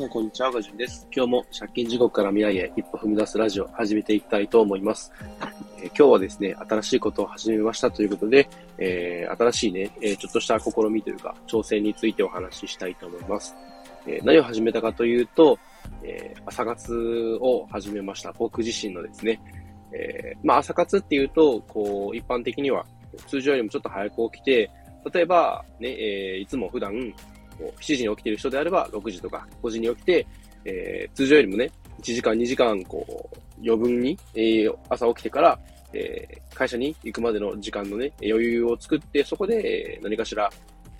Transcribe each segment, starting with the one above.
さん、こんにちは。ガジュンです。今日も借金地獄から未来へ一歩踏み出すラジオ始めていきたいと思います。えー、今日はですね、新しいことを始めましたということで、えー、新しいね、えー、ちょっとした試みというか、挑戦についてお話ししたいと思います。え何を始めたかというと、え朝活を始めました。僕自身のですね。えまあ、朝活っていうと、こう、一般的には通常よりもちょっと早く起きて、例えば、ね、えいつも普段7時に起きてる人であれば、6時とか5時に起きて、えー、通常よりもね、1時間、2時間、こう、余分に、えー、朝起きてから、えー、会社に行くまでの時間のね、余裕を作って、そこで何かしら、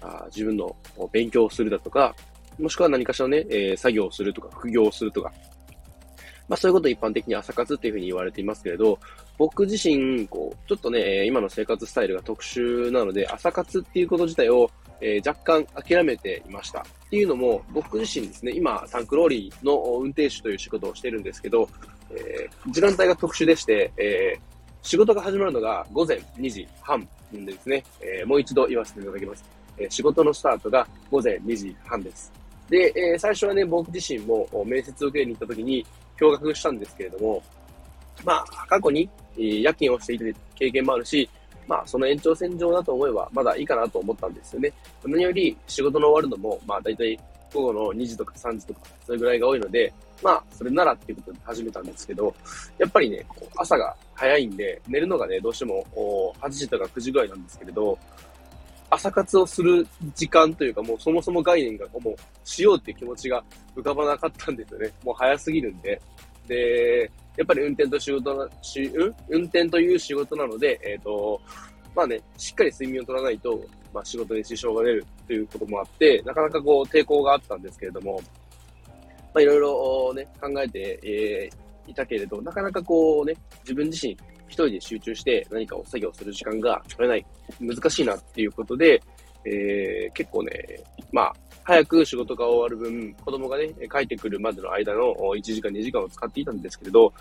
あ自分の勉強をするだとか、もしくは何かしらね、え、作業をするとか、副業をするとか、まあそういうことを一般的に朝活っていうふうに言われていますけれど、僕自身、こう、ちょっとね、今の生活スタイルが特殊なので、朝活っていうこと自体をえー、若干諦めていました。っていうのも、僕自身ですね、今、タンクローリーの運転手という仕事をしているんですけど、えー、時間帯が特殊でして、えー、仕事が始まるのが午前2時半でですね、えー、もう一度言わせていただきます。え、仕事のスタートが午前2時半です。で、え、最初はね、僕自身も面接受けに行った時に驚愕したんですけれども、まあ、過去に、夜勤をしていた経験もあるし、まあ、その延長線上だと思えば、まだいいかなと思ったんですよね。何より仕事の終わるのも、まあ、だいたい午後の2時とか3時とか、それぐらいが多いので、まあ、それならっていうことで始めたんですけど、やっぱりね、朝が早いんで、寝るのがね、どうしても8時とか9時ぐらいなんですけれど、朝活をする時間というか、もうそもそも概念がもうしようっていう気持ちが浮かばなかったんですよね。もう早すぎるんで。で、やっぱり運転と仕事な、し、うん？運転という仕事なので、えっ、ー、と、まあね、しっかり睡眠を取らないと、まあ仕事に支障が出るということもあって、なかなかこう抵抗があったんですけれども、まあいろいろね、考えて、えー、いたけれど、なかなかこうね、自分自身一人で集中して何かを作業する時間が取れない、難しいなっていうことで、えー、結構ね、まあ、早く仕事が終わる分、子供がね、帰ってくるまでの間の1時間、2時間を使っていたんですけれど、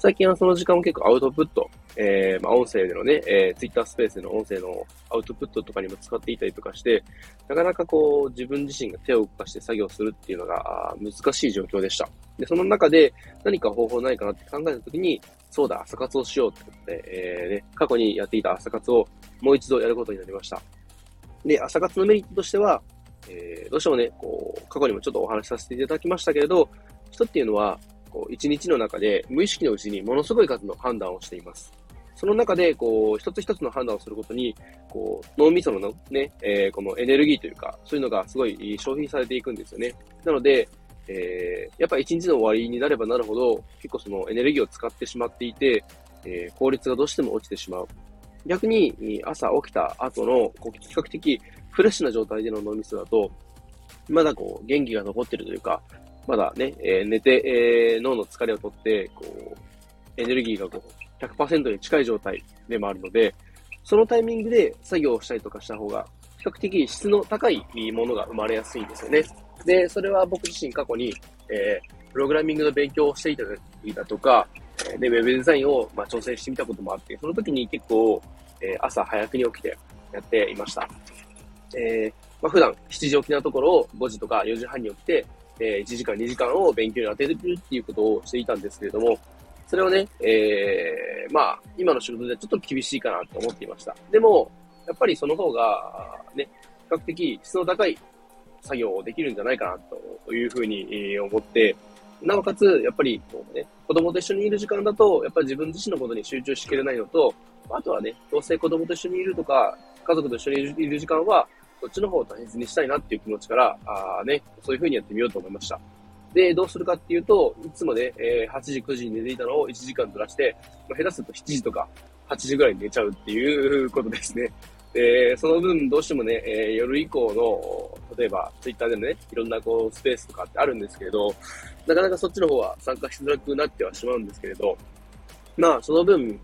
最近はその時間を結構アウトプット、えー、まあ、音声でのね、えー、Twitter スペースでの音声のアウトプットとかにも使っていたりとかして、なかなかこう、自分自身が手を動かして作業するっていうのが難しい状況でした。で、その中で何か方法ないかなって考えたときに、そうだ、朝活をしようってことで、えー、ね、過去にやっていた朝活をもう一度やることになりました。で、朝活のメリットとしては、えー、どうしてもね、こう、過去にもちょっとお話しさせていただきましたけれど、人っていうのは、こう、一日の中で無意識のうちにものすごい数の判断をしています。その中で、こう、一つ一つの判断をすることに、こう、脳みそのね、えー、このエネルギーというか、そういうのがすごい消費されていくんですよね。なので、えー、やっぱ一日の終わりになればなるほど、結構そのエネルギーを使ってしまっていて、えー、効率がどうしても落ちてしまう。逆に、朝起きた後の、こう、比較的フレッシュな状態での脳みそだと、まだこう、元気が残ってるというか、まだね、えー、寝て、えー、脳の疲れをとって、こう、エネルギーがこう100%に近い状態でもあるので、そのタイミングで作業をしたりとかした方が、比較的質の高いものが生まれやすいんですよね。で、それは僕自身過去に、えー、プログラミングの勉強をしていたりだとか、で、ウェブデザインを、まあ、挑戦してみたこともあって、その時に結構、えー、朝早くに起きてやっていました。えー、まあ、普段7時起きなところを5時とか4時半に起きて、えー、1時間、2時間を勉強に当てるっていうことをしていたんですけれども、それをね、えー、まあ、今の仕事でちょっと厳しいかなと思っていました。でも、やっぱりその方が、ね、比較的質の高い作業をできるんじゃないかなというふうに思って、なおかつ、やっぱり、ね、子供と一緒にいる時間だと、やっぱり自分自身のことに集中しきれないのと、あとはね、どうせ子供と一緒にいるとか、家族と一緒にいる時間は、こっちの方を大切にしたいなっていう気持ちから、あね、そういう風にやってみようと思いました。で、どうするかっていうと、いつもね、え、8時、9時に寝ていたのを1時間ずらして、まあ、下手すると7時とか8時ぐらいに寝ちゃうっていうことですね。で、その分どうしてもね、え、夜以降の、例えばツイッターでもね、いろんなこうスペースとかってあるんですけれど、なかなかそっちの方は参加しづらくなってはしまうんですけれど、まあ、その分、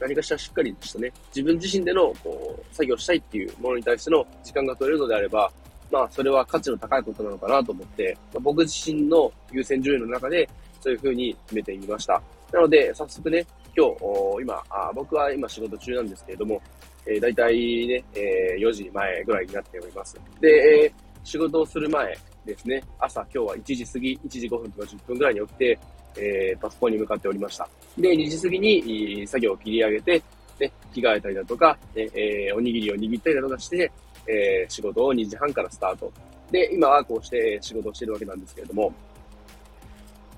何かしらしっかりとしたね、自分自身での、こう、作業したいっていうものに対しての時間が取れるのであれば、まあ、それは価値の高いことなのかなと思って、まあ、僕自身の優先順位の中で、そういうふうに決めてみました。なので、早速ね、今日、今あ、僕は今仕事中なんですけれども、えー、大体ね、えー、4時前ぐらいになっております。で、えー、仕事をする前ですね、朝今日は1時過ぎ、1時5分とか10分ぐらいに起きて、えー、パソコンに向かっておりました。で、2時過ぎに作業を切り上げて、ね、着替えたりだとか、えー、おにぎりを握ったりだとかして、えー、仕事を2時半からスタート。で、今はこうして仕事をしているわけなんですけれども、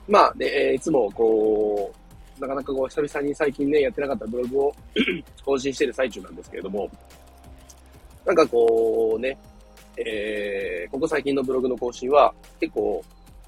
まあね、いつもこう、なかなかこう、久々に最近ね、やってなかったブログを 更新している最中なんですけれども、なんかこうね、えー、ここ最近のブログの更新は結構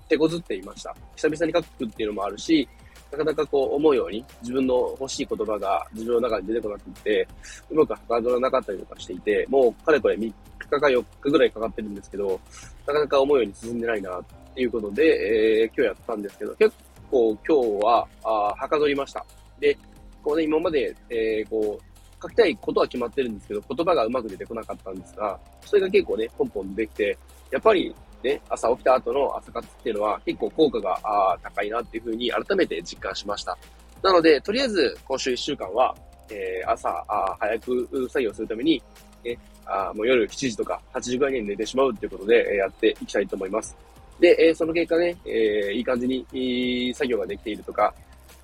手こずっていました。久々に書くっていうのもあるし、なかなかこう思うように自分の欲しい言葉が自分の中に出てこなくて、うまくはかどらなかったりとかしていて、もうかれこれ3日か4日ぐらいかかってるんですけど、なかなか思うように進んでないなっていうことで、えー、今日やったんですけど、結構今日は、あはかどりました。で、こうね、今まで、えー、こう、書きたいことは決まってるんですけど、言葉がうまく出てこなかったんですが、それが結構ね、ポンポンできて、やっぱりね、朝起きた後の朝活っていうのは結構効果が高いなっていうふうに改めて実感しました。なので、とりあえず今週1週間は、えー、朝早く作業するために、ね、あもう夜7時とか8時ぐらいに寝てしまうっていうことで、え、やっていきたいと思います。で、えー、その結果ね、えー、いい感じにいい作業ができているとか、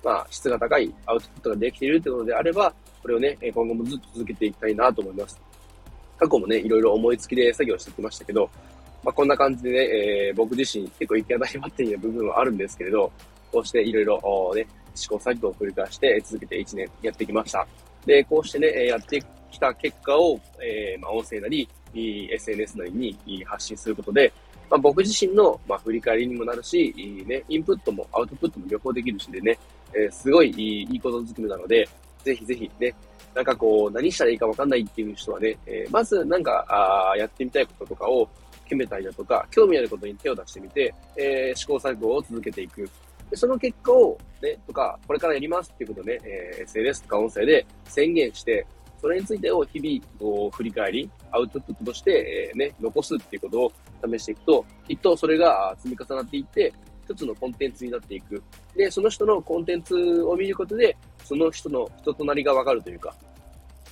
まあ、質が高いアウトプットができているってことであれば、これをね、今後もずっと続けていきたいなと思います。過去もね、いろいろ思いつきで作業してきましたけど、まあ、こんな感じでね、えー、僕自身結構行き当たりばっている部分はあるんですけれど、こうしていろいろね、試行錯誤を繰り返して続けて1年やってきました。で、こうしてね、やってきた結果を、えー、まあ、音声なり、SNS なりに発信することで、まあ、僕自身の、まあ、振り返りにもなるし、ね、インプットもアウトプットも旅行できるしでね、えー、すごいいいことずくめなので、ぜひぜひね、なんかこう、何したらいいかわかんないっていう人はね、えー、まずなんか、あやってみたいこととかを、決めたりだとか、興味あることに手を出してみて、えー、試行錯誤を続けていく。でその結果を、ね、とか、これからやりますっていうことでね、えー、SNS とか音声で宣言して、それについてを日々、こう、振り返り、アウトプットとして、えー、ね、残すっていうことを試していくと、きっとそれが積み重なっていって、一つのコンテンツになっていく。で、その人のコンテンツを見ることで、その人の人となりがわかるというか、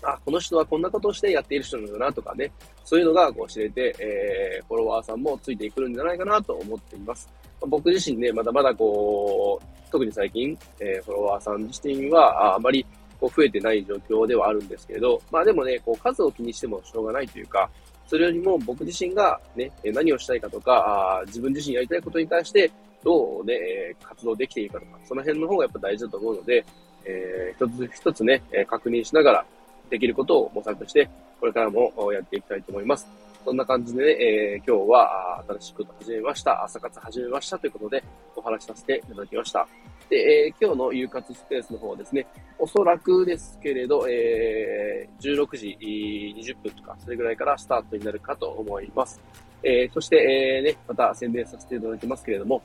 あ、この人はこんなことをしてやっている人なんだなとかね、そういうのがこう知れて、えー、フォロワーさんもついてくるんじゃないかなと思っています。ま、僕自身ね、まだまだこう、特に最近、えー、フォロワーさん自身はあまりこう増えてない状況ではあるんですけれど、まあでもね、こう数を気にしてもしょうがないというか、それよりも僕自身がね、何をしたいかとか、あ自分自身やりたいことに対してどうね、活動できていいかとか、その辺の方がやっぱ大事だと思うので、えー、一つ一つね、確認しながら、できることを模索して、これからもやっていきたいと思います。そんな感じでね、えー、今日は新しいこと始めました。朝活始めましたということでお話しさせていただきました。で、えー、今日の夕活スペースの方はですね、おそらくですけれど、えー、16時20分とか、それぐらいからスタートになるかと思います。えー、そして、えー、ね、また宣伝させていただきますけれども、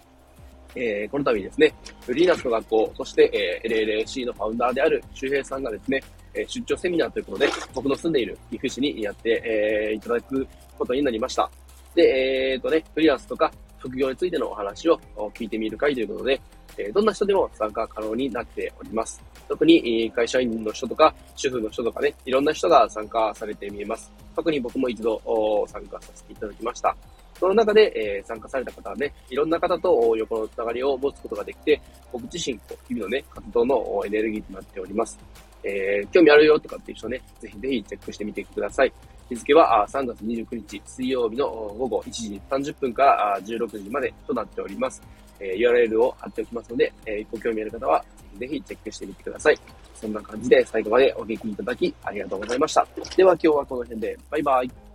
えー、この度ですね、フリーランスの学校、そして、えー、LLC のファウンダーである周平さんがですね、え出張セミナーということで、僕の住んでいる岐阜市にやって、え、いただくことになりました。で、えっ、とね、フリーランスとか副業についてのお話を聞いてみる会ということで、えどんな人でも参加可能になっております。特に会社員の人とか、主婦の人とかね、いろんな人が参加されてみえます。特に僕も一度参加させていただきました。その中で、えー、参加された方はね、いろんな方と横のつながりを持つことができて、僕自身、日々のね、活動のエネルギーとなっております。えー、興味あるよとかっていう人ね、ぜひぜひチェックしてみてください。日付は3月29日水曜日の午後1時30分から16時までとなっております。えー、URL を貼っておきますので、えー、ご興味ある方はぜひぜひチェックしてみてください。そんな感じで最後までお聞きいただきありがとうございました。では今日はこの辺でバイバイ。